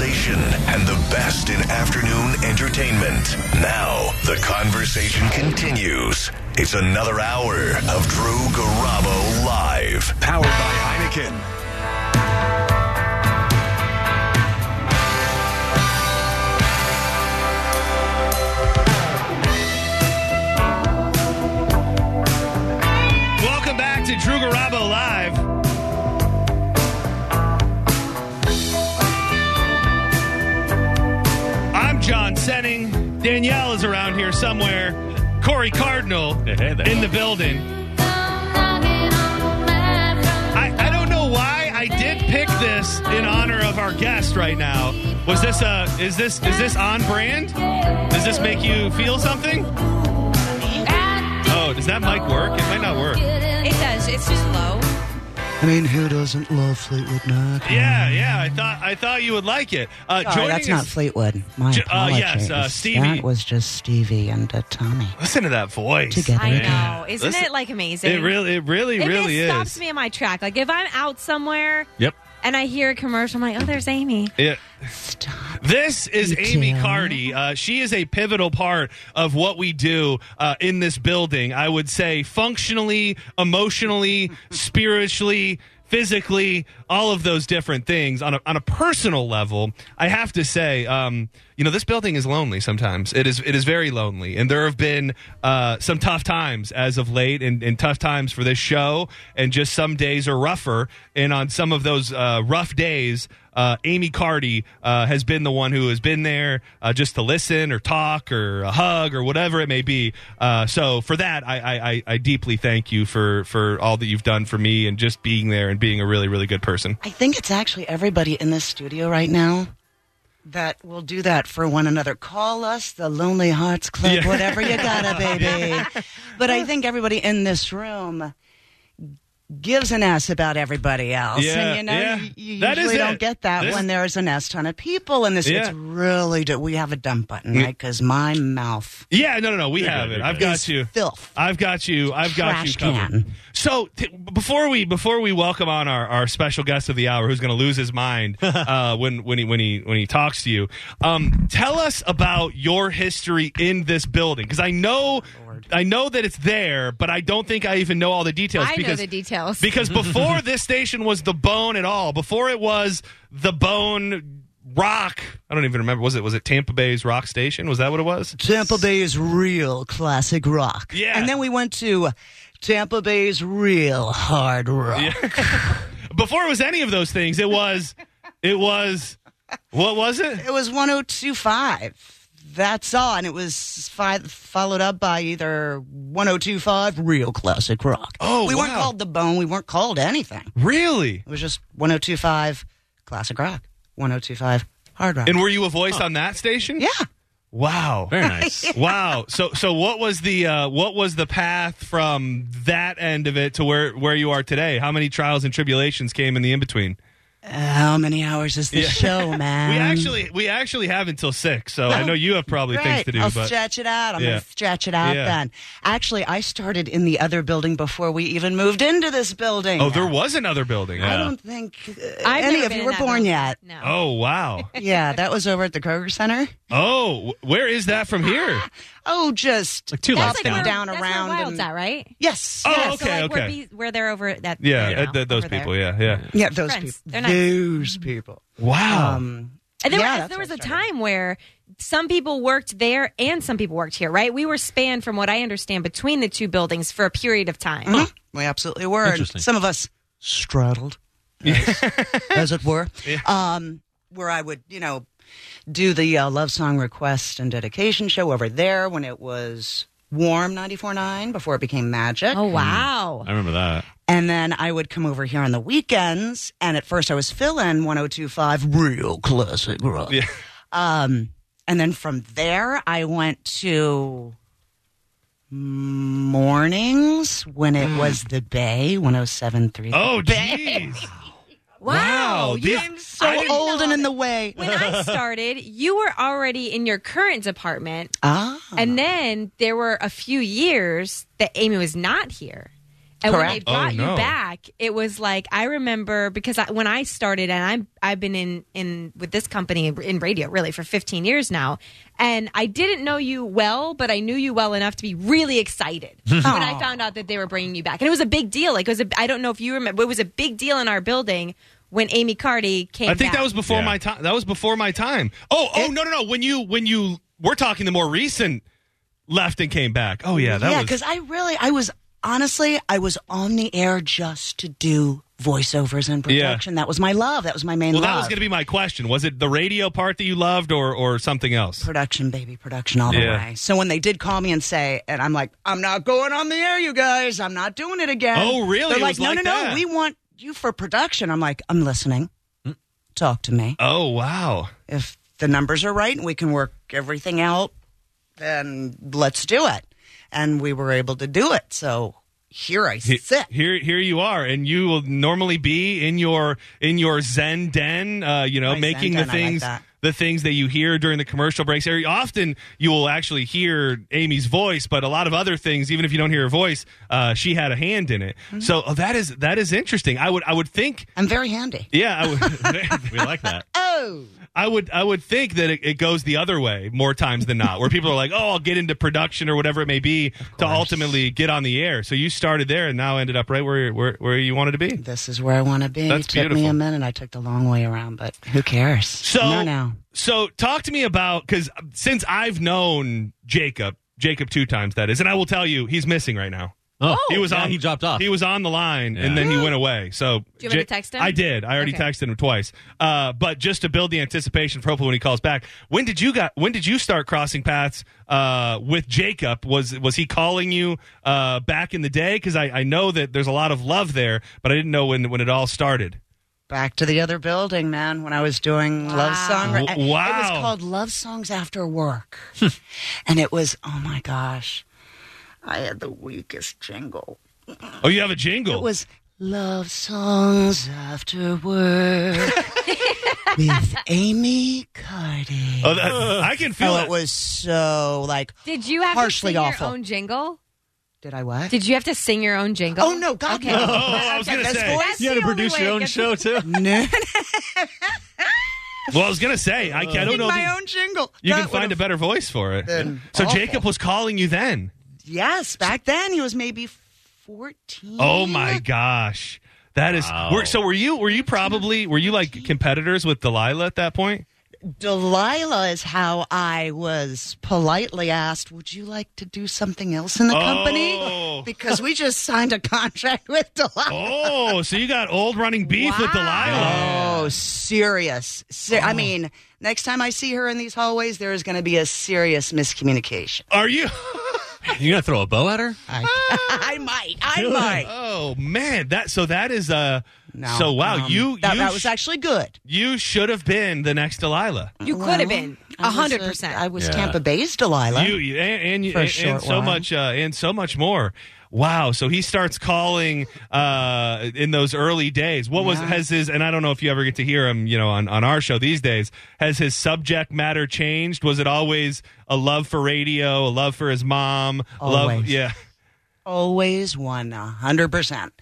conversation and the best in afternoon entertainment. Now, the conversation continues. It's another hour of Drew Garabo Live. Powered by Heineken. Welcome back to Drew Garabo Live. Danielle is around here somewhere. Corey Cardinal in the building. I, I don't know why I did pick this in honor of our guest right now. Was this a is this is this on brand? Does this make you feel something? Oh, does that mic work? It might not work. It does. It's just low. I mean, who doesn't love Fleetwood Mac? Yeah, yeah. I thought I thought you would like it. Uh, Sorry, that's us- not Fleetwood. My Ju- uh, apologies. yes, uh, Stevie. That was just Stevie and uh, Tommy Listen to that voice. together. I again. know. Isn't Listen, it like amazing? It really, it really, If really it is. stops me in my track. Like if I'm out somewhere Yep. And I hear a commercial, I'm like, oh, there's Amy. Yeah. Stop. This is Amy do? Cardi. Uh, she is a pivotal part of what we do uh, in this building. I would say functionally, emotionally, spiritually, physically, all of those different things. On a, on a personal level, I have to say, um, you know, this building is lonely sometimes. It is it is very lonely, and there have been uh, some tough times as of late, and, and tough times for this show, and just some days are rougher. And on some of those uh, rough days, uh, Amy Cardi uh, has been the one who has been there uh, just to listen or talk or a hug or whatever it may be. Uh, so for that, I, I, I- I deeply thank you for for all that you've done for me and just being there and being a really really good person. I think it's actually everybody in this studio right now that will do that for one another. Call us the Lonely Hearts Club, Yeah. whatever you gotta, baby. But I think everybody in this room gives an S about everybody else. Yeah, and you know, yeah. you, you That is usually don't it. get that This- when there's an S ton of people in this. Yeah. It's really, do- we have a dump button, right? Because my mouth Yeah, no, no, no, we have it. I've got is you. filth. I've got you. I've got you covered. can. So t- before we before we welcome on our, our special guest of the hour, who's going to lose his mind uh, when when he when he when he talks to you, um, tell us about your history in this building because I know I know that it's there, but I don't think I even know all the details. I know because, the details. because before this station was the Bone at all, before it was the Bone Rock. I don't even remember. Was it was it Tampa Bay's Rock Station? Was that what it was? Tampa Bay's real classic rock. Yeah. And then we went to Tampa Bay's real hard rock. before it was any of those things, it was, it was, what was it? It was 1025. That's all. And it was fi- followed up by either 1025 real classic rock. Oh, We weren't called the bone. We weren't called anything. Really? It was just 1025 classic rock, 1025 hard rock. And were you a voice on that station? yeah. Wow. Very nice. Wow. So, so what was the uh, what was the path from that end of it to where where you are today? How many trials and tribulations came in the in between? How many hours is the Yeah. show, man? We actually we actually have until six, so I know you have probably things to do. I'll but stretch it out. I'm Yeah. going to stretch it out Yeah. then. Actually, I started in the other building before we even moved into this building. oh, there was another building. I don't think uh, I've any of you were born building. yet. No. Oh wow. Yeah, that was over at the Kroger Center. Oh, where is that from here? Oh, just Like two That's laps like down. where, down that's around Where Wild's and- at, right? yes. Oh, yes. Okay, so like okay. Where, be, where they're over that. Yeah, you know, th- those over there. people. Yeah, yeah. Yeah, those Friends. people. They're nice. Those people. Wow. Um, And there, yeah, was, that's there was I a started. time where some people worked there and some people worked here, right? We were spanned, from what I understand, between the two buildings for a period of time. Mhm. We absolutely were. Interesting. some of us straddled, as, as it were. Um, where I would, you know, do the uh, love song request and dedication show over there when it was warm 94.9 before it became magic. Oh, wow. I remember that. And then I would come over here on the weekends. And at first I was fill-in 1025 real classic rock. Yeah. Um, and then from there I went to mornings when it was the Bay 1073. Oh, jeez. Wow. Wow, these- so I old and in the way. When I started, you were already in your current department. Ah. And then there were a few years that Amy was not here. And when they brought Oh, no. you back, it was like I remember because I, when I started, and I'm I've been in in with this company in radio really for 15 years now, and I didn't know you well, but I knew you well enough to be really excited when I found out that they were bringing you back, and it was a big deal. Like it was, a, I don't know if you remember, it was a big deal in our building when Amy Cardi came. I think back. that was before Yeah. my time. That was before my time. Oh, oh no, no, no. When you when you we're talking the more recent left and came back. Oh yeah, that yeah, was because I really, I was honestly, I was on the air just to do voiceovers and Yeah. production. That was my love. That was my main Well, love. that was going to be my question. Was it the radio part that you loved, or or something else? production, baby, production all the Yeah. way. So when they did call me and say, and I'm like, I'm not going on the air, you guys. I'm not doing it again. Oh, really? They're like, no, like no, that. no. We want you for production. I'm like, I'm listening. Mm. Talk to me. Oh wow. If the numbers are right and we can work everything out, then let's do it. And we were able to do it. So here I sit. Here, here you are, and you will normally be in your in your Zen den, uh, you know, My making Zen the den, like things the things that you hear during the commercial breaks. Or often you will actually hear Amy's voice, but a lot of other things, even if you don't hear her voice, uh, she had a hand in it. Mm-hmm. So oh, that is that is interesting. I would I would think, I'm very handy. yeah, I would. We like that. Oh. I would I would think that it, it goes the other way more times than not, where people are like, "Oh, I'll get into production or whatever it may be to ultimately get on the air." So you started there and now ended up right where where, where you wanted to be. This is where I want to be. That's Took me a minute. I took the long way around, but who cares? So no, no. So talk to me about because since I've known Jacob, Jacob two times that is, and I will tell you he's missing right now. Oh, He was yeah, on. He dropped off. He was on the line, Yeah. and then he went away. So, Do you want me to text him? I did. I already Okay. texted him twice. Uh, but just to build the anticipation for hopefully when he calls back. When did you got? When did you start crossing paths uh, with Jacob? Was was he calling you uh, back in the day? Because I, I know that there's a lot of love there, but I didn't know when when it all started. Back to the other building, man. When I was doing love song, W- it was wow. called Love Songs After Work, and it was oh my gosh, I had the weakest jingle. Oh, you have a jingle. It was Love Songs After Work with Amy Cardi. Oh, that, I can feel Oh, it. it was so like. Did you have harshly to sing awful. your own jingle? Did I what? Did you have to sing your own jingle? oh no, God Okay. no! Oh, I was gonna say. voice? you had to produce your own show too. No, Well, I was gonna say I, I uh, don't know. my you- own jingle. You That can find a better voice for it. So awful. Jacob was calling you then. Yes, back then he was maybe fourteen. Oh my gosh, that is. Wow. Were, so were you? Were you probably? Were you like competitors with Delilah at that point? Delilah is how I was politely asked, "Would you like to do something else in the Oh. company?" Because we just signed a contract with Delilah. Oh, so you got old running beef with Delilah. Oh, serious. Ser- I oh. mean, next time I see her in these hallways, there is going to be a serious miscommunication. Are you? You gonna throw a bow at her? I, I might. I might. Oh man, that so that is uh. No, so wow, um, you that, you that was sh- actually good. you should have been the next Delilah. You could have been I was, a hundred uh, percent. I was Yeah. Tampa Bay's Delilah. You, you and and, you, For a and, short so while. much uh, and so much more. Wow! So he starts calling uh, in those early days. What was Yeah. has his? And I don't know if you ever get to hear him. You know, on on our show these days, has his subject matter changed? Was it always a love for radio, a love for his mom, a love? Yeah. Always one hundred percent.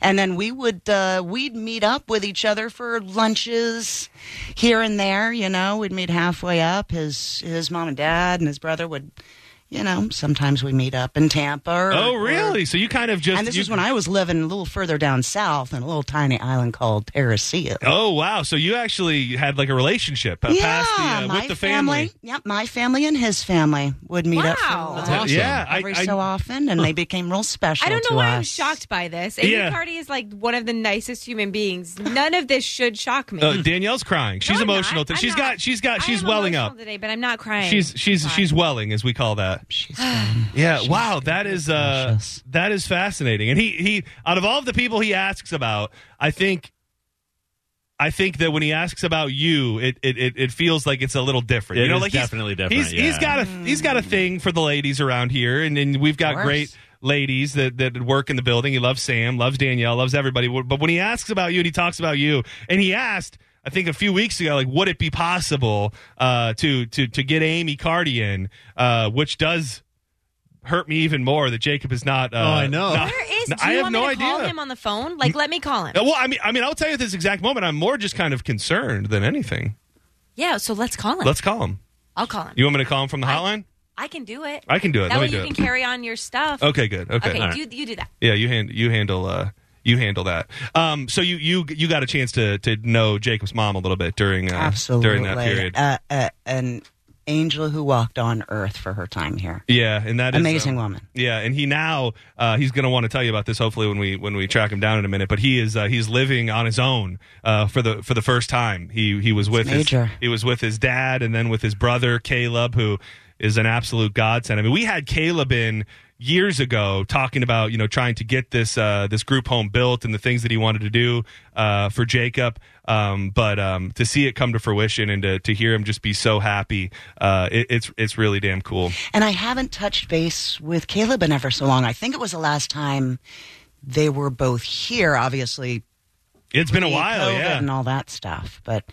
And then we would uh, we'd meet up with each other for lunches here and there. You know, we'd meet halfway up. His his mom and dad and his brother would, you know, sometimes we meet up in Tampa. Or, Oh, or- really? So you kind of just and this you- is when I was living a little further down south in a little tiny island called Terra Ceia. Oh wow! So you actually had like a relationship uh, past the uh, with the family. Yep, my family and his family would meet up for Wow. lunch awesome. Yeah, I, every I, so often, and they became real special. I don't know to why I'm shocked by this. Amy Yeah. Cardi is like one of the nicest human beings. None of this should shock me. uh, Danielle's crying. She's No, emotional. not. t- I'm she's not. got. She's got. I She's am welling up. today, but I'm not crying. She's she's Fine. she's welling, as we call that. She's fine. Yeah, She's wow, that is uh precious. that is fascinating. And he he out of all of the people he asks about, I think I think that when he asks about you, it it, it, it feels like it's a little different. It you know, is like he's- definitely different, He's he's yeah. got a he's got a thing for the ladies around here, and, and we've got course. great ladies that that work in the building. He loves Sam, loves Danielle, loves everybody. But when he asks about you and he talks about you, and he asked. I think a few weeks ago, like, would it be possible uh, to to to get Amy Cardi in, uh, which does hurt me even more that Jacob is not. Uh, Oh, I know. not- Where is? Do I have want no me to idea. call him on the phone? Like, let me call him. Uh, Well, I mean, I mean, I'll tell you at this exact moment. I'm more just kind of concerned than anything. Yeah, so let's call him. Let's call him. I'll call him. You want me to call him from the hotline? I can do it. I can do it. That Let way me do you it. can carry on your stuff. Okay, good. Okay. Okay, All right. do, you do that. Yeah, you hand you handle uh you handle that. Um, so you you you got a chance to to know Jacob's mom a little bit during uh, Absolutely. during that period. Uh, uh, an angel who walked on earth for her time here. yeah, and that Amazing um, woman. Yeah, and he now uh, he's going to want to tell you about this hopefully when we when we track him down in a minute. But he is uh, he's living on his own uh, for the for the first time. He he was with his he was with his dad and then with his brother Caleb, who is an absolute godsend. I mean, we had Caleb in years ago talking about you know trying to get this uh, this group home built and the things that he wanted to do uh, for Jacob. Um, but um, to see it come to fruition and to, to hear him just be so happy, uh, it, it's it's really damn cool. And I haven't touched base with Caleb in ever so long. I think it was the last time they were both here, obviously. It's been a while, pre-COVID yeah. And all that stuff. But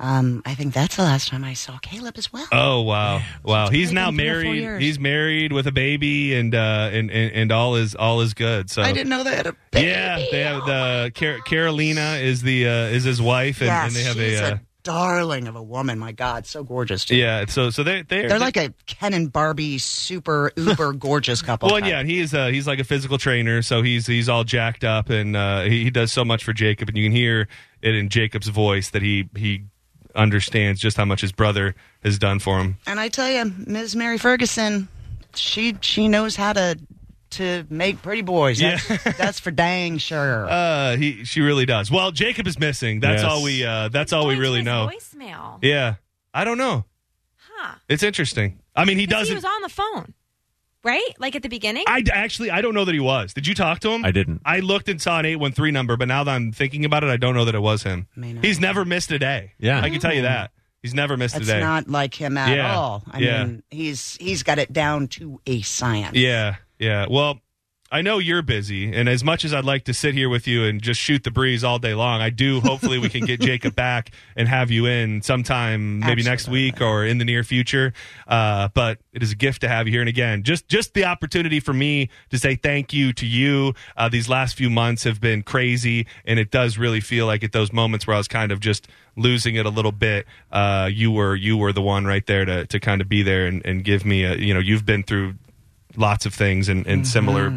um, I think that's the last time I saw Caleb as well. Oh wow, wow! He's now in three or four married. He's married with a baby, and uh, and, and and all is all is good. So I didn't know they had a baby. yeah, they have the Car- Carolina is the uh, is his wife, and, yes, and they have she's a. Uh, darling of a woman. My God, so gorgeous. Too. yeah, so so they they're, They're like a Ken and Barbie super uber gorgeous couple. Well, and yeah, and he uh, he's like a physical trainer, so he's he's all jacked up, and uh, he, he does so much for Jacob, and you can hear it in Jacob's voice that he he understands just how much his brother has done for him. And I tell you, Ms. Mary Ferguson, she she knows how to to make pretty boys. That's, that's for dang sure. Uh, he she really does. Well, Jacob is missing. That's Yes. all we uh, that's all we really know. Voicemail. Yeah, I don't know. Huh. It's interesting. I mean, he doesn't. He was on the phone, right? Like at the beginning. I d- actually I don't know that he was. Did you talk to him? I didn't. I looked and saw an eight one three number, but now that I'm thinking about it, I don't know that it was him. May not He's be. never missed a day. Yeah. I can tell you that. He's never missed That's a day. not like him at Yeah, all. I yeah. mean, he's he's got it down to a science. Yeah, yeah. Well, I know you're busy, and as much as I'd like to sit here with you and just shoot the breeze all day long, I do. Hopefully, we can get Jacob back and have you in sometime, maybe next week or in the near future. Uh, but it is a gift to have you here, and again, just just the opportunity for me to say thank you to you. Uh, these last few months have been crazy, and it does really feel like at those moments where I was kind of just losing it a little bit, uh, you were you were the one right there to to kind of be there and, and give me a you know you've been through lots of things and, and similar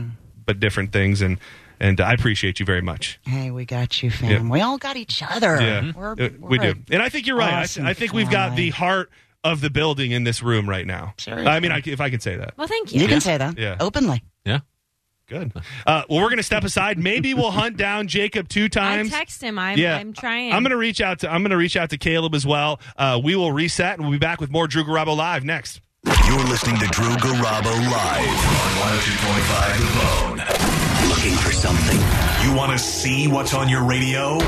but different things and and I appreciate you very much. Hey, we got you, fam. Yeah. We all got each other. Yeah, We're, Uh, we're we do, and I think you're right. I, awesome I think we've got the heart of the building in this room right now. Seriously. I mean, I, if I can say that, well, thank you. You can say that Yeah. openly. Yeah. good. Uh, well, we're going to step aside. Maybe we'll hunt down Jacob two times. I times. text him. I'm, yeah, I'm trying. I'm going to reach out to I'm going to reach out to Caleb as well. Uh, we will reset, and we'll be back with more Drew Garabo live next. You're listening to Drew Garabo live on 102.5 The Bone. Looking for something? You want to see what's on your radio?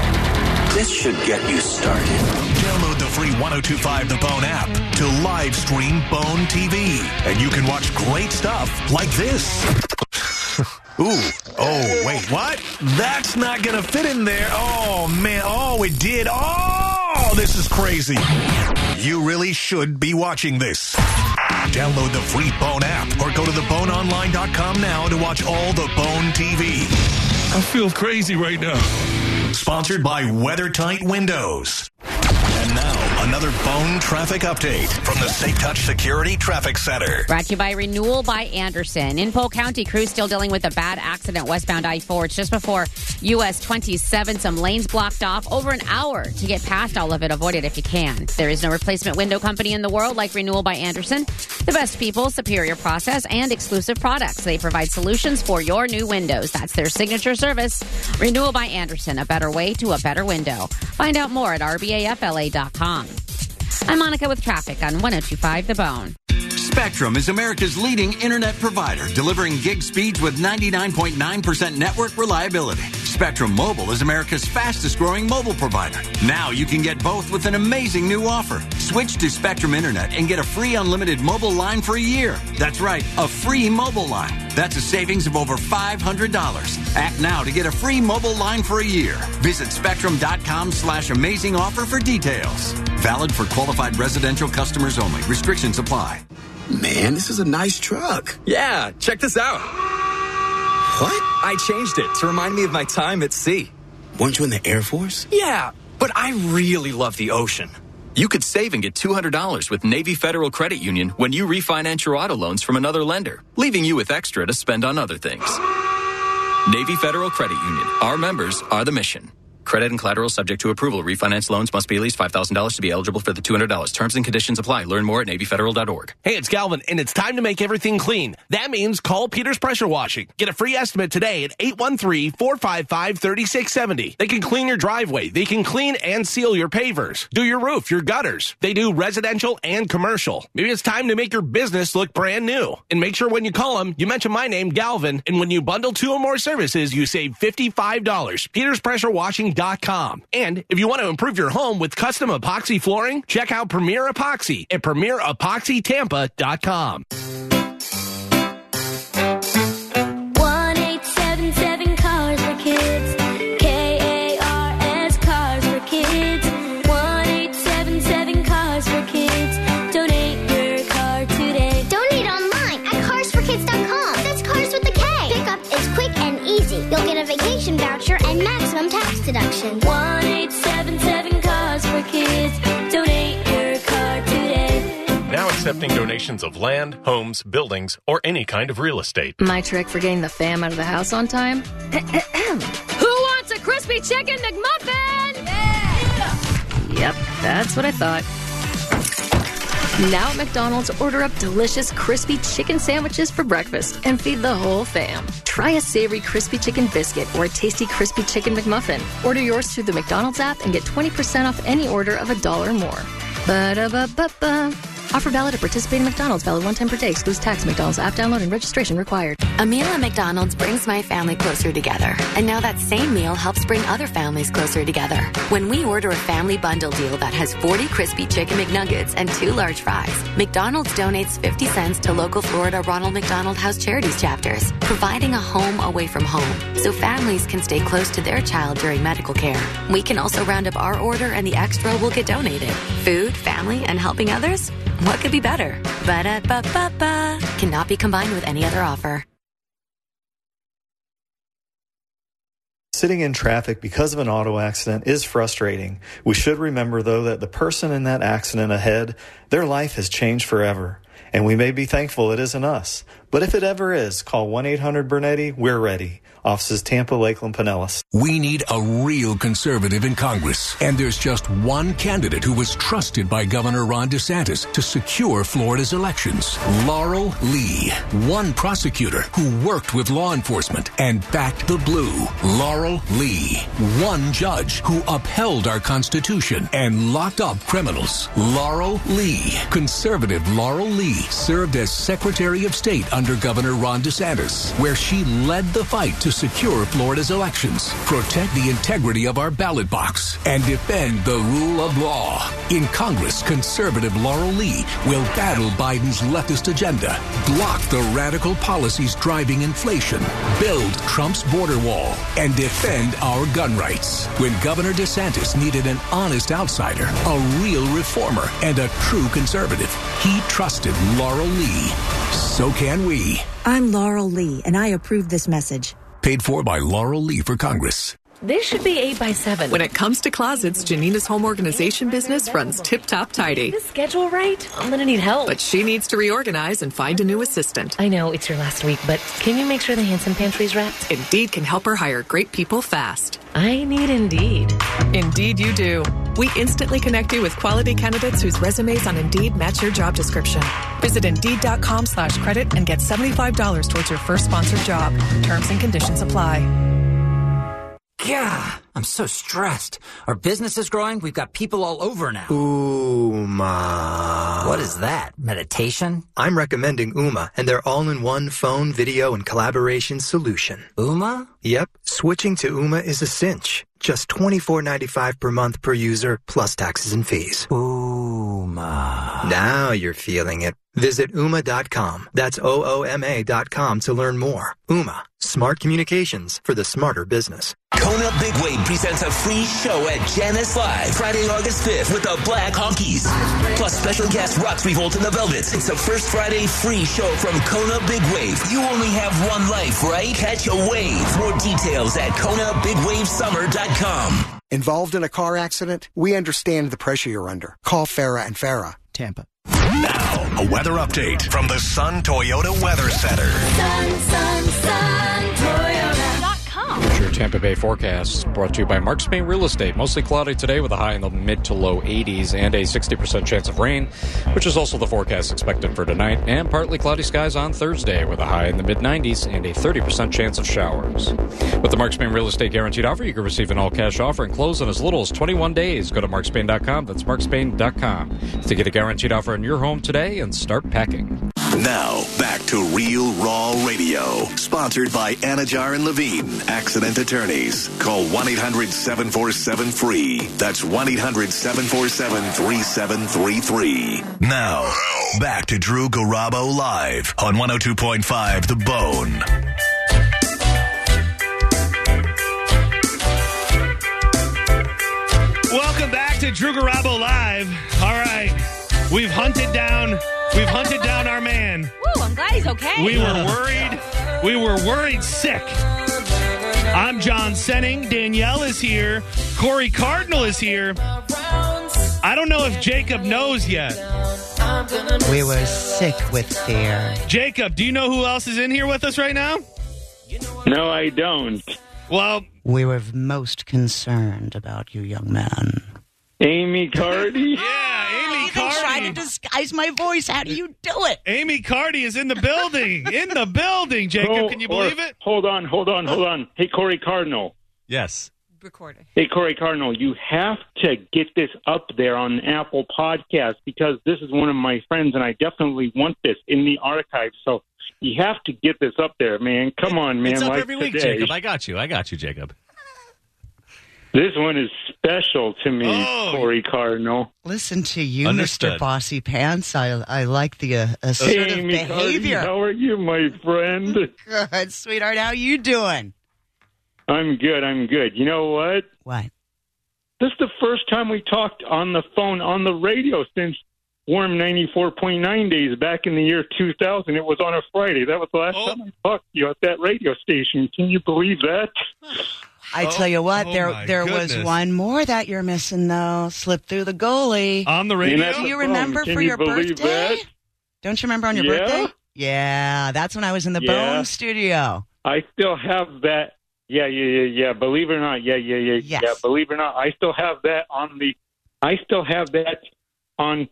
This should get you started. Download the free 1025 The Bone app to live stream Bone TV. And you can watch great stuff like this. Ooh. Oh, wait, what? That's not going to fit in there. Oh, man. Oh, it did. Oh, this is crazy. You really should be watching this. Download the free Bone app or go to theboneonline.com now to watch all the Bone TV. I feel crazy right now. Sponsored by WeatherTight Windows. And now, another Bone traffic update from the Safe Touch Security Traffic Center. Brought to you by Renewal by Andersen. In Polk County, crews still dealing with a bad accident westbound I 4. It's just before US 27. Some lanes blocked off over an hour to get past all of it. Avoid it if you can. There is no replacement window company in the world like Renewal by Andersen. The best people, superior process, and exclusive products. They provide solutions for your new windows. That's their signature service. Renewal by Andersen, a better way to a better window. Find out more at rbafla.com. I'm Monica with traffic on 1025 The Bone. Spectrum is America's leading internet provider, delivering gig speeds with 99.9% network reliability. Spectrum Mobile is America's fastest growing mobile provider. Now you can get both with an amazing new offer. Switch to Spectrum Internet and get a free unlimited mobile line for a year. That's right, a free mobile line. That's a savings of over $500. Act now to get a free mobile line for a year. Visit spectrum.com slash amazing offer for details. Valid for qualified residential customers only. Restrictions apply. Man, this is a nice truck. Yeah, check this out. What? I changed it to remind me of my time at sea. Weren't you in the Air Force? Yeah, but I really love the ocean. You could save and get $200 with Navy Federal Credit Union when you refinance your auto loans from another lender, leaving you with extra to spend on other things. Navy Federal Credit Union. Our members are the mission. Credit and collateral subject to approval. Refinance loans must be at least $5,000 to be eligible for the $200. Terms and conditions apply. Learn more at NavyFederal.org. Hey, it's Galvin, and it's time to make everything clean. That means call Peters Pressure Washing. Get a free estimate today at 813-455-3670. They can clean your driveway. They can clean and seal your pavers. Do your roof, your gutters. They do residential and commercial. Maybe it's time to make your business look brand new. And make sure when you call them, you mention my name, Galvin, and when you bundle two or more services, you save $55. And if you want to improve your home with custom epoxy flooring, check out Premier Epoxy at PremierEpoxyTampa.com. accepting donations of land, homes, buildings, or any kind of real estate. My trick for getting the fam out of the house on time? Who wants a crispy chicken McMuffin? Yeah! Yep, that's what I thought. Now at McDonald's, order up delicious crispy chicken sandwiches for breakfast and feed the whole fam. Try a savory crispy chicken biscuit or a tasty crispy chicken McMuffin. Order yours through the McDonald's app and get 20% off any order of a dollar or more. Ba-da-ba-ba-ba. Offer valid at participating McDonald's. Valid one time per day. Excludes tax. McDonald's app download and registration required. A meal at McDonald's brings my family closer together. And now that same meal helps bring other families closer together. When we order a family bundle deal that has 40 crispy chicken McNuggets and two large fries, McDonald's donates 50 cents to local Florida Ronald McDonald House Charities chapters, providing a home away from home so families can stay close to their child during medical care. We can also round up our order and the extra will get donated. Food, family, and helping others? What could be better? Ba-da-ba-ba-ba. Cannot be combined with any other offer. Sitting in traffic because of an auto accident is frustrating. We should remember, though, that the person in that accident ahead, their life has changed forever. And we may be thankful it isn't us. But if it ever is, call 1 800 Bernetti. We're ready. Offices Tampa, Lakeland, Pinellas. We need a real conservative in Congress. And there's just one candidate who was trusted by Governor Ron DeSantis to secure Florida's elections Laurel Lee. One prosecutor who worked with law enforcement and backed the blue. Laurel Lee. One judge who upheld our Constitution and locked up criminals. Laurel Lee. Conservative Laurel Lee served as Secretary of State under Governor Ron DeSantis, where she led the fight to secure Florida's elections, protect the integrity of our ballot box, and defend the rule of law. In Congress, conservative Laurel Lee will battle Biden's leftist agenda, block the radical policies driving inflation, build Trump's border wall, and defend our gun rights. When Governor DeSantis needed an honest outsider, a real reformer, and a true conservative, he trusted Laurel Lee. So can we. I'm Laurel Lee, and I approve this message. Paid for by Laurel Lee for Congress. This should be 8 by 7 When it comes to closets, Janina's home organization business runs tip top tidy. Is the schedule right? I'm gonna need help. But she needs to reorganize and find a new assistant. I know it's your last week, but can you make sure the handsome pantry's wrapped? Indeed can help her hire great people fast. I need Indeed. Indeed, you do. We instantly connect you with quality candidates whose resumes on Indeed match your job description. Visit Indeed.com slash credit and get $75 towards your first sponsored job. Terms and conditions apply. Yeah, I'm so stressed. Our business is growing. We've got people all over now. Ooma. What is that? Meditation? I'm recommending Ooma and their all-in-one phone, video, and collaboration solution. Ooma? Yep. Switching to Ooma is a cinch. Just $24.95 per month per user, plus taxes and fees. Ooma. Now you're feeling it. Visit Ooma.com. That's O-O-M-A dot com to learn more. Ooma. Smart communications for the smarter business. Kona Big Wave presents a free show at Jannus Live Friday, August 5th with the Black Honkies. Plus special guest Rox Revolt and the Velvets. It's the first Friday free show from Kona Big Wave. You only have one life, right? Catch a wave. More details at KonaBigWaveSummer.com. Involved in a car accident? We understand the pressure you're under. Call Farah and Farah. Tampa. Now, a weather update from the Sun Toyota Weather Center. Sun, sun, sun, Tampa Bay forecast brought to you by Mark Spain Real Estate. Mostly cloudy today with a high in the mid to low 80s and a 60% chance of rain, which is also the forecast expected for tonight. And partly cloudy skies on Thursday with a high in the mid 90s and a 30% chance of showers. With the Mark Spain Real Estate Guaranteed offer, you can receive an all cash offer and close in as little as 21 days. Go to markspain.com. That's markspain.com to get a guaranteed offer on your home today and start packing. Now, back to Real Raw Radio. Sponsored by Anidjar and Levine, accident attorneys. Call 1 800 747 free. That's 1 800 747 3733. Now, back to Drew Garabo live on 102.5 The Bone. Welcome back to Drew Garabo Live. All right. We've hunted down we've hunted down our man. Woo, I'm glad he's okay. We were worried. We were worried sick. I'm John Senning. Danielle is here. Corey Cardinal is here. I don't know if Jacob knows yet. We were sick with fear. Jacob, do you know who else is in here with us right now? No, I don't. Well, We were most concerned about you, young man. Amy Cardi? yeah, Amy Cardi Try Cardi. to disguise my voice. How do you do it? Amy Cardi is in the building. In the building, Jacob. Oh, Can you or- believe it? Hold on, hold on, hold on. Hey, Corey Cardinal. Yes. Recorded. Hey, Corey Cardinal, you have to get this up there on Apple Podcast because this is one of my friends, and I definitely want this in the archive. So you have to get this up there, man. Come on, man. it's up like every week, today. Jacob. I got you. I got you, Jacob. This one is special to me, Oh. Corey Cardinal. Listen to you, Understood. Mr. Bossy Pants. I I like the uh, assertive Amy Cardi, behavior. how are you, my friend? Good, sweetheart. How you doing? I'm good. I'm good. You know what? What? This is the first time we talked on the phone on the radio since Warm 94.9 days back in the year 2000. It was on a Friday. That was the last Oh. time I talked to you at that radio station. Can you believe that? I tell you what, oh there my there was one more that you're missing though. Slipped through the goalie. On the radio? Do you remember Can for you your birthday? that? Don't you remember on your Yeah. birthday? Yeah, that's when I was in the Yeah. Bone Studio. I still have that. Yeah, yeah, yeah, yeah. Believe it or not, yeah, yeah, yeah, Yes. yeah. Believe it or not, I still have that on the. I still have that on.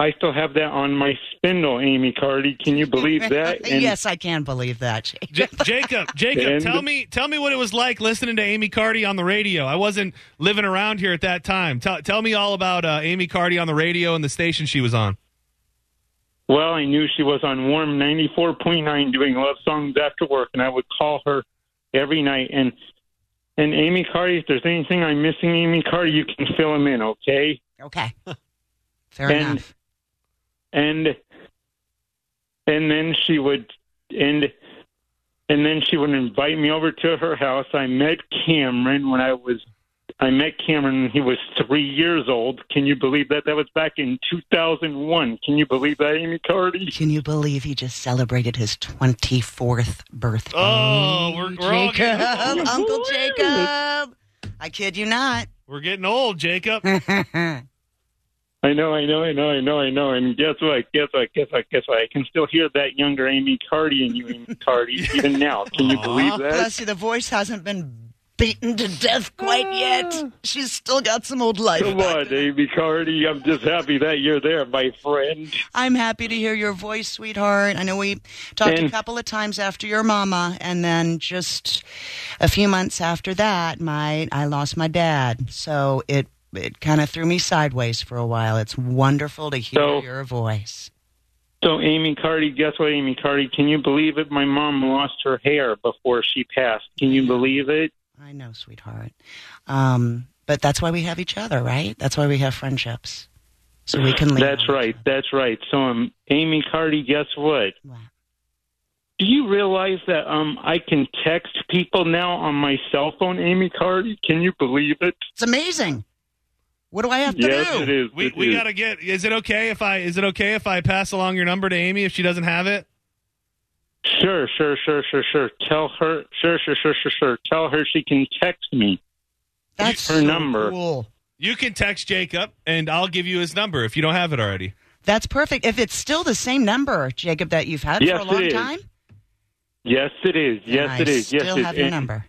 I still have that on my spindle, Amy Cardi. Can you believe that? And- yes, I can believe that. Jake. J- Jacob, Jacob, And- tell me, tell me what it was like listening to Amy Cardi on the radio. I wasn't living around here at that time. Tell, tell me all about uh, Amy Cardi on the radio and the station she was on. Well, I knew she was on Warm 94.9 doing love songs after work, and I would call her every night. And and Amy Cardi, if there's anything I'm missing, Amy Cardi, you can fill them in, okay? Okay. Fair and, enough. And and then she would and and then she would invite me over to her house. I met Cameron when I was I met Cameron when he was three years old. Can you believe that? That was back in 2001. Can you believe that, Amy Cardi? Can you believe he just celebrated his 24th birthday? Oh, we're, we're Jacob, getting, Uncle Jacob. I kid you not. we're getting old, Jacob. I know, I know, I know, I know, I know. And guess what? Guess what? Guess what? Guess what? I can still hear that younger Amy Cardi in you, Amy Cardi, even now. Can you believe that? Bless you, the voice hasn't been beaten to death quite yet. Ah. She's still got some old life. Come on, Amy Cardi. I'm just happy that you're there, my friend. I'm happy to hear your voice, sweetheart. I know we talked a couple of times after your mama, and then just a few months after that, my I lost my dad. So it it kind of threw me sideways for a while. It's wonderful to hear So- your voice. So, Amy Cardi, guess what, Amy Cardi? Can you believe it? My mom lost her hair before she passed. Can you believe it? I know, sweetheart. Um, but that's why we have each other, right? That's why we have friendships. so we can leave. That's right. That's right. So, um, Amy Cardi, guess what? Do you realize that um I can text people now on my cell phone, Amy Cardi? Can you believe it? It's amazing. What do I have to yes, do? it is. We It we is. gotta get. Is it okay if I? Is it okay if I pass along your number to Amy if she doesn't have it? Sure, sure, sure, sure, sure. Tell her, sure, sure, sure, sure, sure. Tell her she can text me. That's her so number. cool. You can text Jacob, and I'll give you his number if you don't have it already. That's perfect. If it's still the same number, Jacob, that you've had Yes, for a long time, Yes, it is. Yes, then it I is. Yes, still it have your and- number.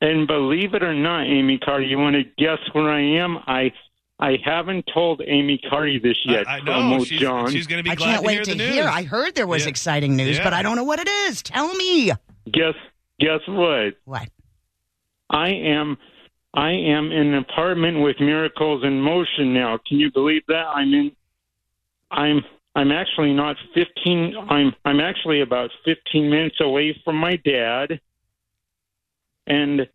And believe it or not, Amy Cardi, you want to guess where I am? I I haven't told Amy Cardi this yet. I know. Promo She's, John. she's going to be I can't to wait hear to the news. hear. I heard there was Yeah. exciting news, Yeah. but I don't know what it is. Tell me. Guess guess what? What? I am I am in an apartment with Miracles in Motion now. Can you believe that? I'm in I'm I'm actually not 15 I'm I'm actually about 15 minutes away from my dad. And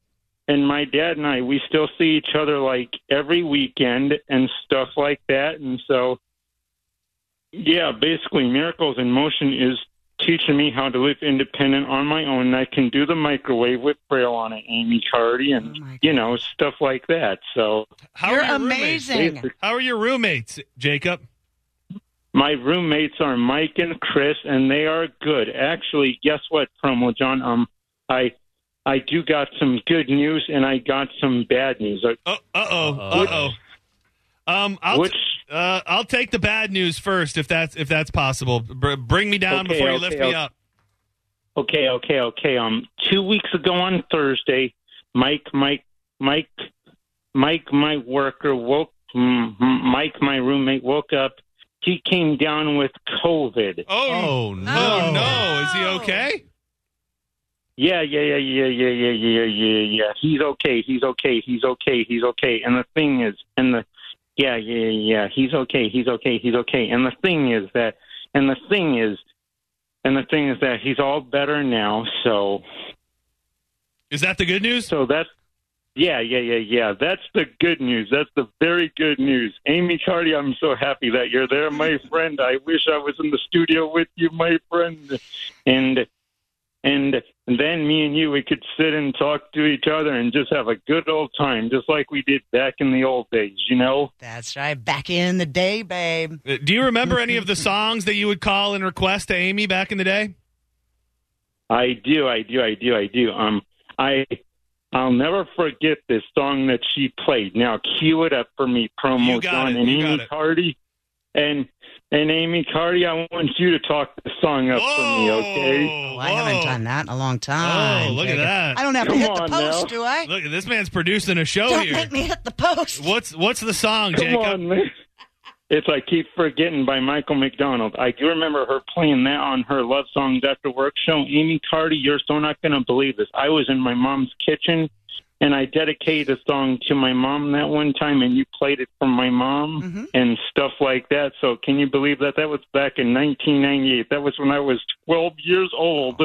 and my dad and I we still see each other like every weekend and stuff like that and so yeah, basically Miracles in Motion is teaching me how to live independent on my own. And I can do the microwave with Braille on it, Amy Cardi, and you know stuff like that. So How You're are your roommates? amazing. How are your roommates, Jacob? my roommates are Mike and Chris, and they are good. Actually, guess what, Promo John? Um, I I do got some good news, and I got some bad news. Uh oh, uh oh, uh oh. Um, I'll Which- uh, I'll take the bad news first if that's if that's possible. Br- bring me down Okay, before you okay, lift me up. Okay, okay, okay. Um, two weeks ago on Thursday, Mike, Mike, Mike, Mike, my worker woke. mm, Mike, my roommate, woke up. He came down with COVID. Oh, no, no, Is he okay? Yeah, yeah, yeah, yeah, yeah, yeah, yeah, yeah, yeah. He's okay. He's okay. He's okay. He's okay. And the thing is, and the, yeah, yeah, yeah. He's okay. He's okay. He's okay. And the thing is that, and the thing is, and the thing is that he's all better now. So Is that the good news? So that's yeah, yeah, yeah, yeah. That's the good news. That's the very good news. Amy Cardi, I'm so happy that you're there, my friend. I wish I was in the studio with you, my friend. And and then me and you we could sit and talk to each other and just have a good old time, just like we did back in the old days, you know? That's right. Back in the day, babe. Uh, Do you remember any of the songs that you would call and request to Amy back in the day? I do, I do, I do, I do. Um, I I'll never forget this song that she played. Now cue it up for me, promo You got and you got Amy it. Cardi, and and Amy Cardi. I want you to talk the song up for me, okay? Oh, I haven't done that in a long time. Oh, look at that. I don't have to hit the post, now. do I? Look, this man's producing a show Don't here. make me hit the post. What's what's the song, Come Jacob? on, man. It's I keep forgetting by Michael McDonald. I do remember her playing that on her Love Songs After Work show. Amy Cardi, you're so not going to believe this. I was in my mom's kitchen and I dedicated a song to my mom that one time, and you played it for my mom and stuff like that. So, can you believe that? That was back in 1998. That was when I was 12 years old.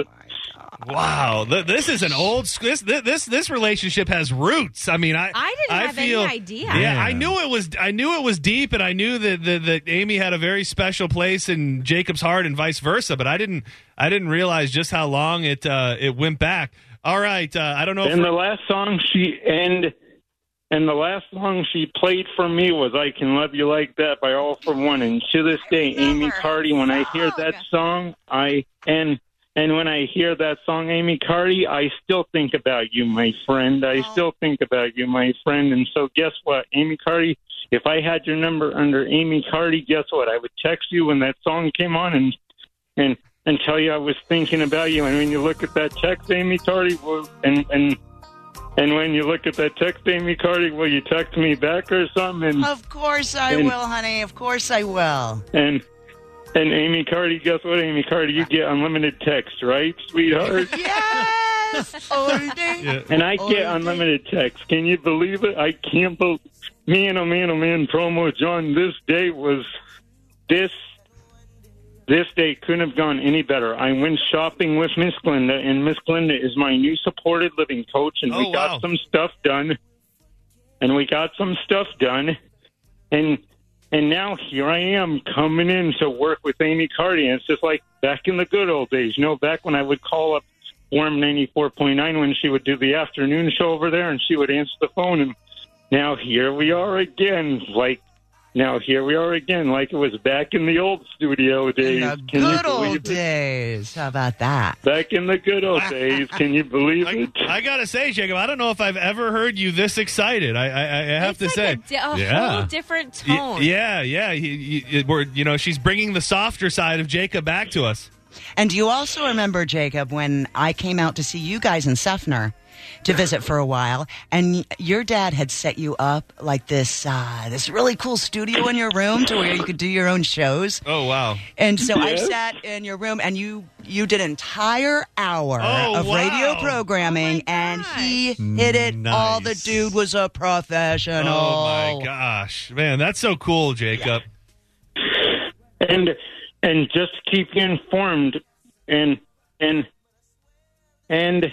Wow, this is an old this this this relationship has roots. I mean, I I didn't have any feel, idea. Yeah, I knew it was I knew it was deep, and I knew that, that that Amy had a very special place in Jacob's heart, and vice versa. But I didn't I didn't realize just how long it uh, it went back. All right, uh, I don't know. And the last song she and and the last song she played for me was "I Can Love You Like That" by All-4-One. And to this day, Amy Cardi, when I hear that song, I and and when I hear that song, Amy Cardi, I still think about you, my friend. I still think about you, my friend. And so, guess what, Amy Cardi? If I had your number under Amy Cardi, guess what? I would text you when that song came on and and and tell you I was thinking about you. And when you look at that text, Amy Cardi, will, and and and when you look at that text, Amy Cardi, will you text me back or something? And Of course I And- will, honey. Of course I will. and and Amy Cardi, guess what, Amy Cardi, you get unlimited text, right, sweetheart? Yes. All day. And I All get day. unlimited text. Can you believe it? I can't believe. Man, oh man, oh man, promo John. This day was this. This day couldn't have gone any better. I went shopping with Miss Glenda, and Miss Glenda is my new supported living coach, and we Oh, got wow. some stuff done. And we got some stuff done, and and now here I am coming in to work with Amy Cardi, and it's just like back in the good old days, you know, back when I would call up Warm ninety four point nine when she would do the afternoon show over there, and she would answer the phone, and now here we are again, like. Now here we are again, like it was back in the old studio days. In The Can good believe old it? days. How about that? Back in the good old days. Can you believe it? I gotta say, Jacob, I don't know if I've ever heard you this excited. I, I, I have to It's say, a, di- a yeah. whole different Y- tone. yeah, yeah. He, he- we're, you know, she's bringing the softer side of Jacob back to us. And do you also remember, Jacob, when I came out to see you guys in Seffner to visit for a while, and your dad had set you up like this uh, this really cool studio in your room to where you could do your own shows. Oh wow! And so I sat in your room, and you you did an entire hour Oh, of radio wow. programming, and he hit it. All the dude was a professional. Oh my gosh, man, that's so cool, Jacob. and and just keep you informed and and and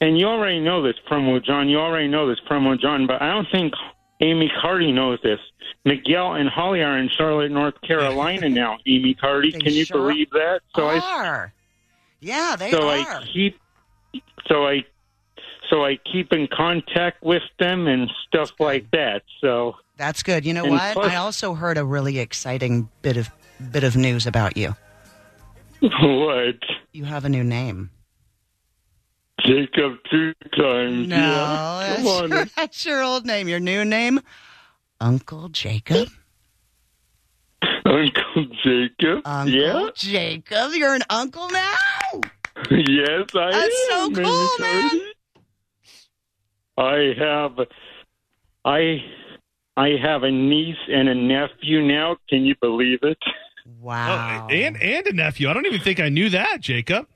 and you already know this promo john you already know this promo john but i don't think amy cardi knows this miguel and holly are in charlotte north carolina now amy cardi can you sure believe that so i Yeah, they so are. i keep so i so i keep in contact with them and stuff like that so That's good. You know what? plus- I also heard a really exciting bit of bit of news about you. what You have a new name. Jacob two times No, yeah. that's, on. your, that's your old name. Your new name, Uncle Jacob. Uncle Jacob. Uncle yeah. Jacob, you're an uncle now. Yes, I am. That's so cool, Amy Cardi. I have, I, I have a niece and a nephew now. Can you believe it? Wow. Oh, and and a nephew. I don't even think I knew that, Jacob.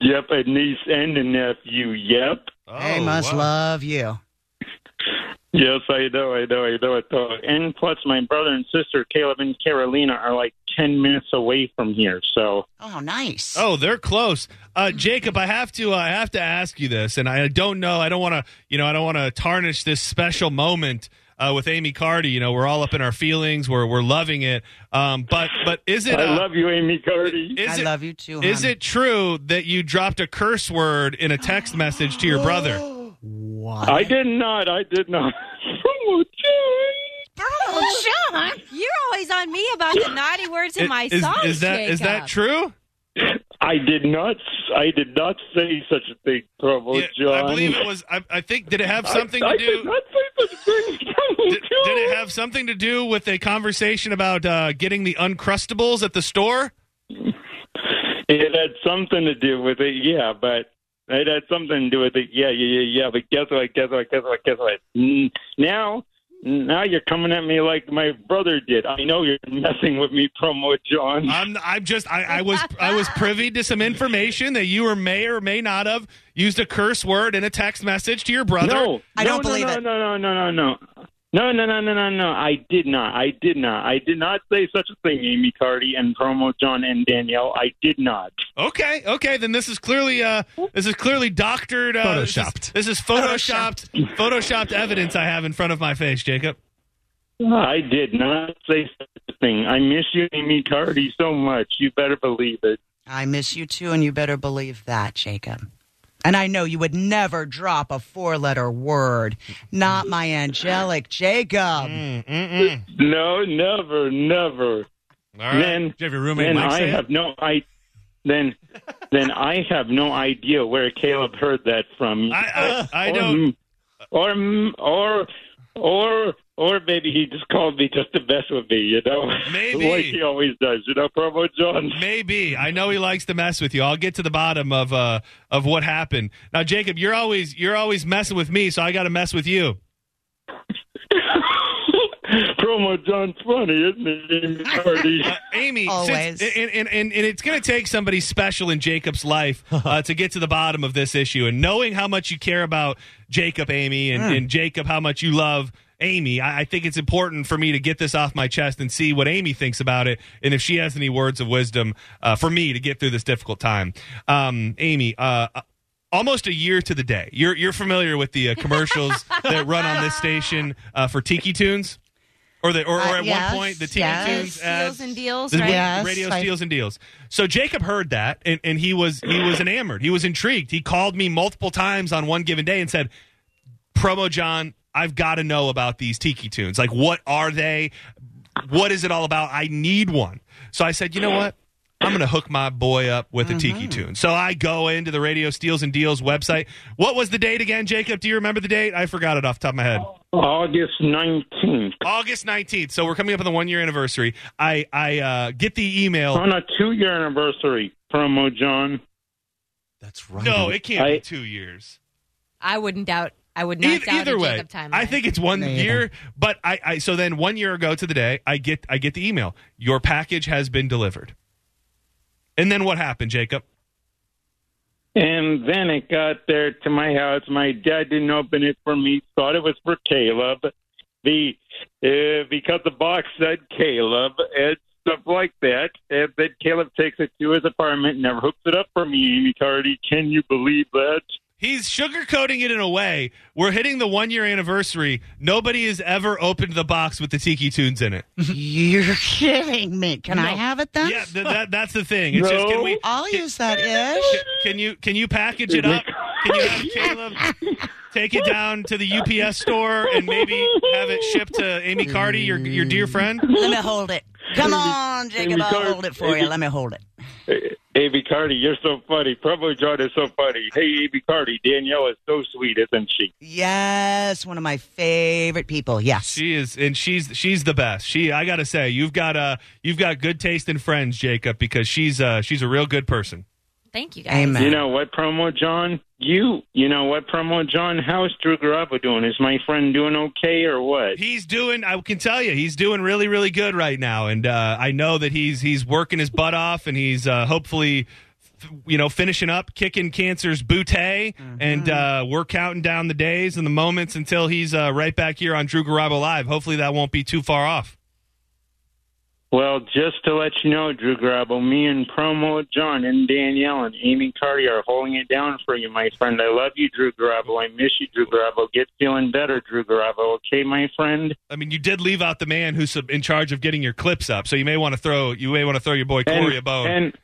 Yep, a niece and a nephew. Yep. they must love you. Yes, I know, I know, I know it. Though. And plus, my brother and sister, Caleb and Carolina, are like ten minutes away from here. So Oh, nice. Oh, they're close. Uh, Jacob, I have to. Uh, I have to ask you this, and I don't know. I don't want to. You know, I don't want to tarnish this special moment uh, with Amy Cardi. You know, we're all up in our feelings. We're we're loving it. Um, but but is it? I uh, love you, Amy Cardi. Is I it- love you too. Is hon. it true that you dropped a curse word in a text message to your brother? What? I did not. I did not. Oh, Oh, Sean, you're always on me about the naughty words in my is, songs. is that is that Jacob. true? I did not. I did not say such a thing, promo Yeah, John. I believe it was. I, I think did it have I- something I to did do? not say such a thing, Did, did it have something to do with a conversation about uh, getting the uncrustables at the store? It had something to do with it, yeah, but it had something to do with it, yeah, yeah, yeah, yeah. But guess what? Guess what? Guess what? Guess what? Now, now you're coming at me like my brother did. I know you're messing with me, promo John. I'm. I'm just. I, I was. I was privy to some information that you or may or may not have used a curse word in a text message to your brother. No, I no, don't no, believe no, it. No, no, no, no, no. No, no, no, no, no, no. I did not. I did not. I did not say such a thing, Amy Cardi and promo John and Danielle. I did not. Okay. Okay. Then this is clearly. Uh, this is clearly doctored. Uh, Photoshopped. This is, this is photoshopped. photoshopped evidence I have in front of my face, Jacob. I did not say such a thing. I miss you, Amy Cardi, so much. You better believe it. I miss you too, and you better believe that, Jacob. And I know you would never drop a four letter word. Not my angelic Jacob. Mm, No, never, never. All right. Then, Did you have your roommate then Mike I say it? have no I. Then, then I have no idea where Caleb heard that from. I- I- I or, don't- Or, or, or, or maybe he just called me just to mess with me. You know, Maybe. like he always does. You know, promo John. Maybe I know he likes to mess with you. I'll get to the bottom of uh of what happened. Now, Jacob, you're always you're always messing with me, so I got to mess with you. promo John's funny, isn't it, Amy Cardi? Uh, Amy, Always. since, and, and, and, and it's going to take somebody special in Jacob's life uh, to get to the bottom of this issue. And knowing how much you care about Jacob, Amy, and, and Jacob, how much you love Amy, I, I think it's important for me to get this off my chest and see what Amy thinks about it, and if she has any words of wisdom uh, for me to get through this difficult time. Um, Amy, uh, almost a year to the day. You're you're familiar with the uh, commercials that run on this station uh, for Tiki Tunes. Or the or, or Uh, at yes, one point the Tiki yes. Tunes Steals and deals, right? Yes, radio I- steals and deals. So Jacob heard that and, and he was he was enamored. He was intrigued. He called me multiple times on one given day and said, "Promo John, I've got to know about these Tiki Tunes. Like, what are they? What is it all about? I need one." So I said, "You know what?" I'm going to hook my boy up with a Tiki tune. So I go into the Radio Steals and Deals website. What was the date again, Jacob? Do you remember the date? I forgot it off the top of my head. August 19th. August 19th. So we're coming up on the one year anniversary. I I uh, get the email. On a two year anniversary promo, John. That's right. No, it can't I- be two years. I wouldn't doubt. I would not Either, doubt either way, Jacob timeline. I think it's one No, you year. But I, I so then one year ago to the day, I get I get the email. Your package has been delivered. And then what happened, Jacob? And then it got there to my house. My dad didn't open it for me. Thought it was for Caleb. The uh, because the box said Caleb and stuff like that. And then Caleb takes it to his apartment and never hooks it up for me. Amy Cardi, can you believe that? He's sugarcoating it in a way. We're hitting the one year anniversary. Nobody has ever opened the box with the Tiki Tunes in it. You're kidding me. Can I have it then? Yeah, th- that, that's the thing. It's just can we I'll use that ish. Can, can you can you package it up? Can you have Caleb take it down to the UPS store and maybe have it shipped to Amy Cardi, your your dear friend? Let me hold it. Come on, Jacob. I'll hold it for you. Let me hold it. Amy Cardi, you're so funny. Promo John is so funny. Hey, Amy Cardi, Danielle is so sweet, isn't she? Yes, one of my favorite people. Yes. She is, and she's she's the best. She, I gotta say, you've got uh you've got good taste in friends, Jacob, because she's uh she's a real good person. Thank you guys. Amen. You know what, promo John? You, you know what, promo John? How's Drew Garabo doing? Is my friend doing okay or what? He's doing. I can tell you, he's doing really, really good right now, and uh, I know that he's he's working his butt off, and he's uh, hopefully, you know, finishing up, kicking cancer's bootay, and uh, we're counting down the days and the moments until he's uh, right back here on Drew Garabo Live. Hopefully, that won't be too far off. Well, just to let you know, Drew Garabo, me and promo John and Danielle and Amy Cardi are holding it down for you, my friend. I love you, Drew Garabo. I miss you, Drew Garabo. Get feeling better, Drew Garabo. Okay, my friend. I mean, you did leave out the man who's in charge of getting your clips up, so you may want to throw you may want to throw your boy Corey a bone. And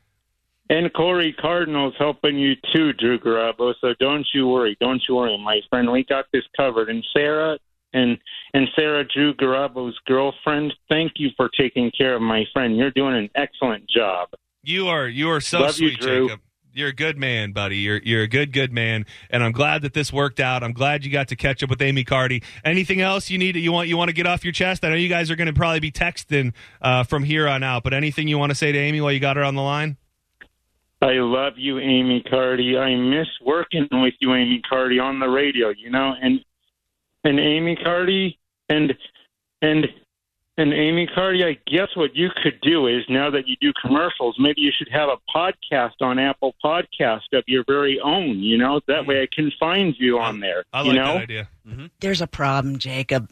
and Corey Cardinal's helping you too, Drew Garabo. So don't you worry, don't you worry, my friend. We got this covered. And Sarah and and Sarah Drew Garabo's girlfriend, thank you for taking care of my friend. You're doing an excellent job. You are you are so Love you, sweet, Drew. Jacob. You're a good man, buddy. You're you're a good good man, and I'm glad that this worked out. I'm glad you got to catch up with Amy Cardi. Anything else you need? You want you want to get off your chest? I know you guys are going to probably be texting uh, from here on out, but anything you want to say to Amy while you got her on the line? I love you, Amy Cardi. I miss working with you, Amy Cardi, on the radio. You know, and and Amy Cardi and and and Amy Cardi. I guess what you could do is now that you do commercials, maybe you should have a podcast on Apple Podcast of your very own. You know, that way I can find you on there. I you like know? that idea. Mm-hmm. There's a problem, Jacob.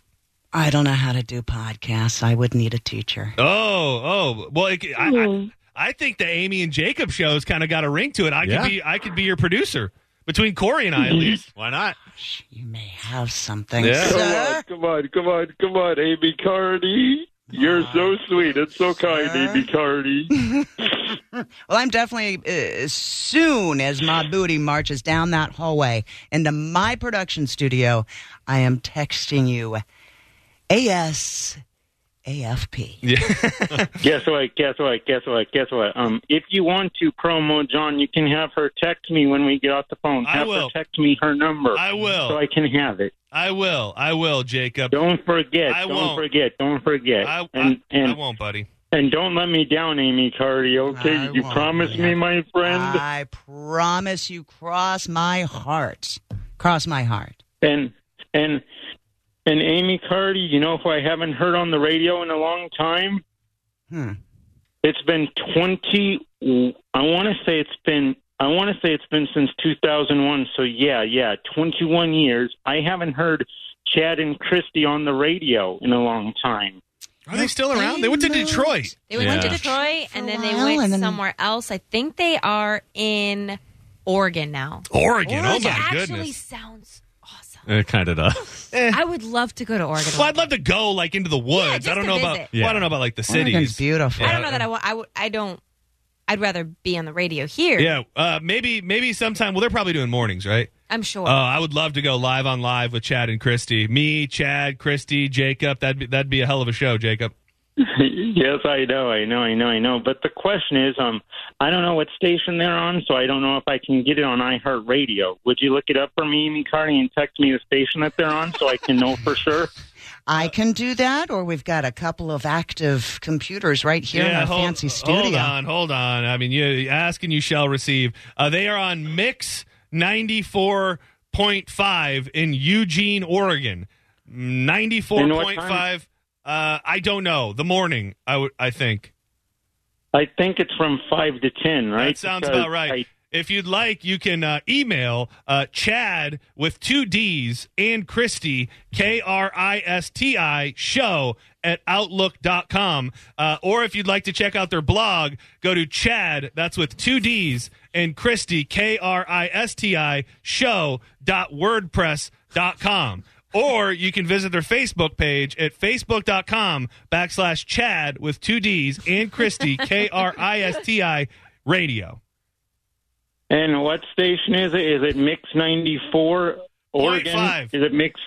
I don't know how to do podcasts. I would need a teacher. Oh, oh, well, it, I, I hmm. I think the Amy and Jacob show's kind of got a ring to it. I Yeah. could be I could be your producer between Corey and I at least. Why not? You may have something. Yeah. Come on, come on, come on, come on, Amy Cardi. You're so sweet. It's so kind, Amy Cardi. Well, I'm definitely, uh, as soon as my booty marches down that hallway into my production studio, I am texting you AS AFP. Yeah. guess what? Guess what? Guess what? Guess what? Um, if you want to promo John, you can have her text me when we get off the phone. I Have will. her text me her number. I will. so I can have it. I will. I will, Jacob. Don't forget. I don't won't. forget. Don't forget. I, and I, and I won't, buddy. and don't let me down, Amy Cardi. Okay, I you won't, promise yeah. me, my friend. I promise you, cross my heart. Cross my heart. And and and Amy Cardi, you know who I haven't heard on the radio in a long time? Hmm. It's been 20 I want to say it's been I want to say it's been since 2001. So yeah, yeah, 21 years. I haven't heard Chad and Christy on the radio in a long time. Are they still around? They went to Detroit. They went to Detroit and then they went and then- somewhere else. I think they are in Oregon now. Oregon. Oh Which my actually goodness. sounds awesome. Eh, it kind of does. Eh. I would love to go to Oregon. Well, I'd love to go like into the woods. just I don't to know about. visit. Well, I don't know about like the cities. Oregon's beautiful. I don't know that I want. I would. I don't. I'd rather be on the radio here. Yeah, uh, maybe maybe sometime. Well, they're probably doing mornings, right? I'm sure. Oh, I would love to go live on live with Chad and Christy. Me, Chad, Christy, Jacob. That'd be that'd be a hell of a show, Jacob. yes, I know, I know, I know, I know. But the question is, um, I don't know what station they're on, so I don't know if I can get it on iHeartRadio. Would you look it up for me, Amy Carney, and text me the station that they're on so I can know for sure? I can do that, or we've got a couple of active computers right here in our hold, fancy studio. Hold on, hold on. I mean, you ask and you shall receive. Uh, they are on Mix ninety four point five in Eugene, Oregon. Ninety four And what point time? five. Uh, I don't know. The morning. I would. I think. I think it's from five to ten, right? That sounds Because about right. if you'd like, you can uh, email uh, Chad with two D's and Christy, K R I S T I, show at outlook.com. Uh, or if you'd like to check out their blog, go to Chad, that's with two D's, and Christy, K R I S T I, show dot wordpress.com. Or you can visit their Facebook page at facebook.com backslash Chad with two D's and Christy, K R I S T I, radio. And what station is it? Is it Mix ninety four Oregon? five. Is it Mix?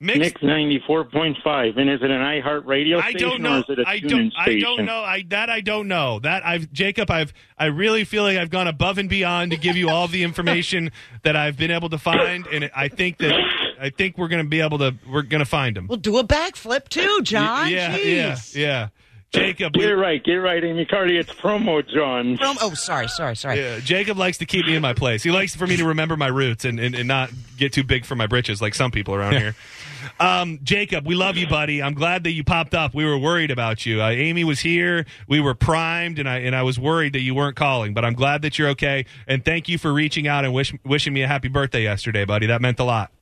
Mix, ninety four point five, and is it an iHeartRadio I station don't or know. is it a I TuneIn don't. I don't know. I that I don't know. That I've Jacob. I've. I really feel like I've gone above and beyond to give you all the information that I've been able to find, and I think that I think we're going to be able to. We're going to find him. We'll do a backflip too, John. Yeah, Jeez. yeah, yeah. Jacob, Get it right. Get it right, Amy Cardi. It's promo, John. From, oh, sorry, sorry, sorry. Yeah, Jacob likes to keep me in my place. He likes for me to remember my roots and, and, and not get too big for my britches like some people around here. Um, Jacob, we love you, buddy. I'm glad that you popped up. We were worried about you. Uh, Amy was here. We were primed, and I and I was worried that you weren't calling. But I'm glad that you're okay. And thank you for reaching out and wish, wishing me a happy birthday yesterday, buddy. That meant a lot.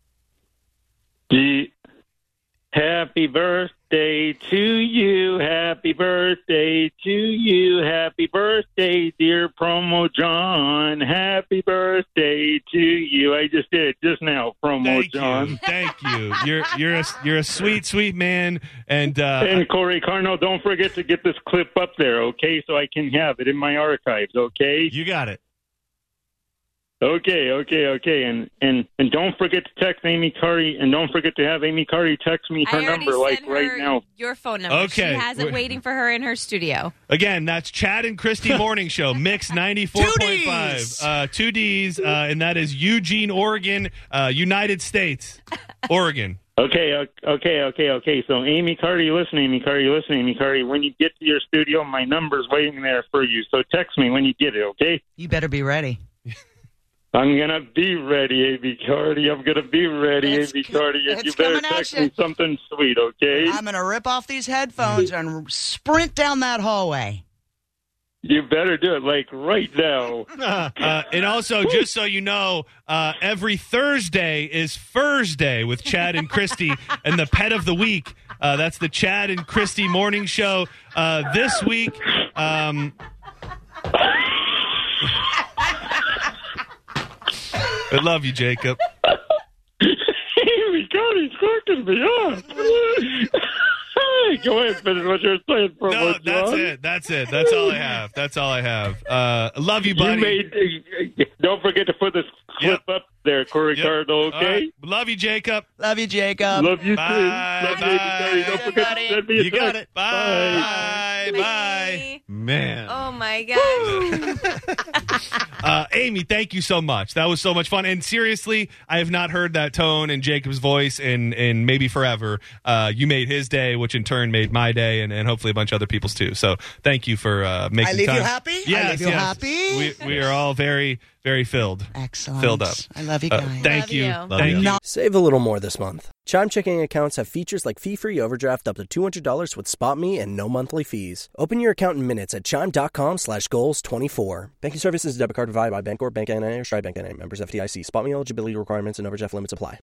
Happy birthday to you. Happy birthday to you. Happy birthday, dear promo John. Happy birthday to you. I just did it just now, promo Thank John. you. Thank you. You're you're a, you're a sweet, sweet man. And uh, And Corey Carno, don't forget to get this clip up there, okay? So I can have it in my archives, okay? You got it. Okay, okay, okay. And and and don't forget to text Amy Curry and don't forget to have Amy Curry text me her number like her right now. Your phone number. Okay. She has it waiting for her in her studio. Again, that's Chad and Christy Morning Show, Mix 94.5. Uh, two D's, uh, and that is Eugene, Oregon, uh, United States, Oregon. Okay, okay, okay, okay. So Amy Carter, you listen, Amy Carter, you listen, Amy Carter. When you get to your studio, my number's waiting there for you. So text me when you get it, okay? You better be ready. I'm gonna be ready, Amy Carter. I'm gonna be ready, It's Amy co- Carter. And you it's better coming at text you. me something sweet, okay? I'm going to rip off these headphones and sprint down that hallway. You better do it like right now. Uh, and also, just so you know, uh, every Thursday is Thursday with Chad and Christy and the pet of the week. Uh, that's the Chad and Christy Morning Show. Uh, this week, um, I love you, Jacob. Amy Carter's cracking me up. Go ahead, finish what you're saying, promo No, that's it. That's it. That's all I have. That's all I have. Uh, love you, buddy. You made, don't forget to put this clip up there, Corey Yep. Cardinal, okay? right. Love you, Jacob. Love you, Jacob. Love you Bye. too. Love you, Amy Carter. Don't forget to send me a You got it. Bye. Bye. Bye. Man. Oh my gosh. Uh, Amy, thank you so much. That was so much fun. And seriously, I have not heard that tone in Jacob's voice in, in maybe forever. Uh, you made his day, which in turn made my day, and, and hopefully a bunch of other people's too. So thank you for uh, making I leave you time. happy? I leave you yes. happy? We, we are all very, very filled. Excellent. Filled up. I love you Uh, thank Love you. you. Thank you. you. Save a little more this month. Chime checking accounts have features like fee-free overdraft up to $200 with SpotMe and no monthly fees. Open your account in minutes at chime.com slash goals 24. Banking services is debit card provided by Bancorp, Bank NA, or Stride Bank NA. Members of FDIC. SpotMe eligibility requirements and overdraft limits apply.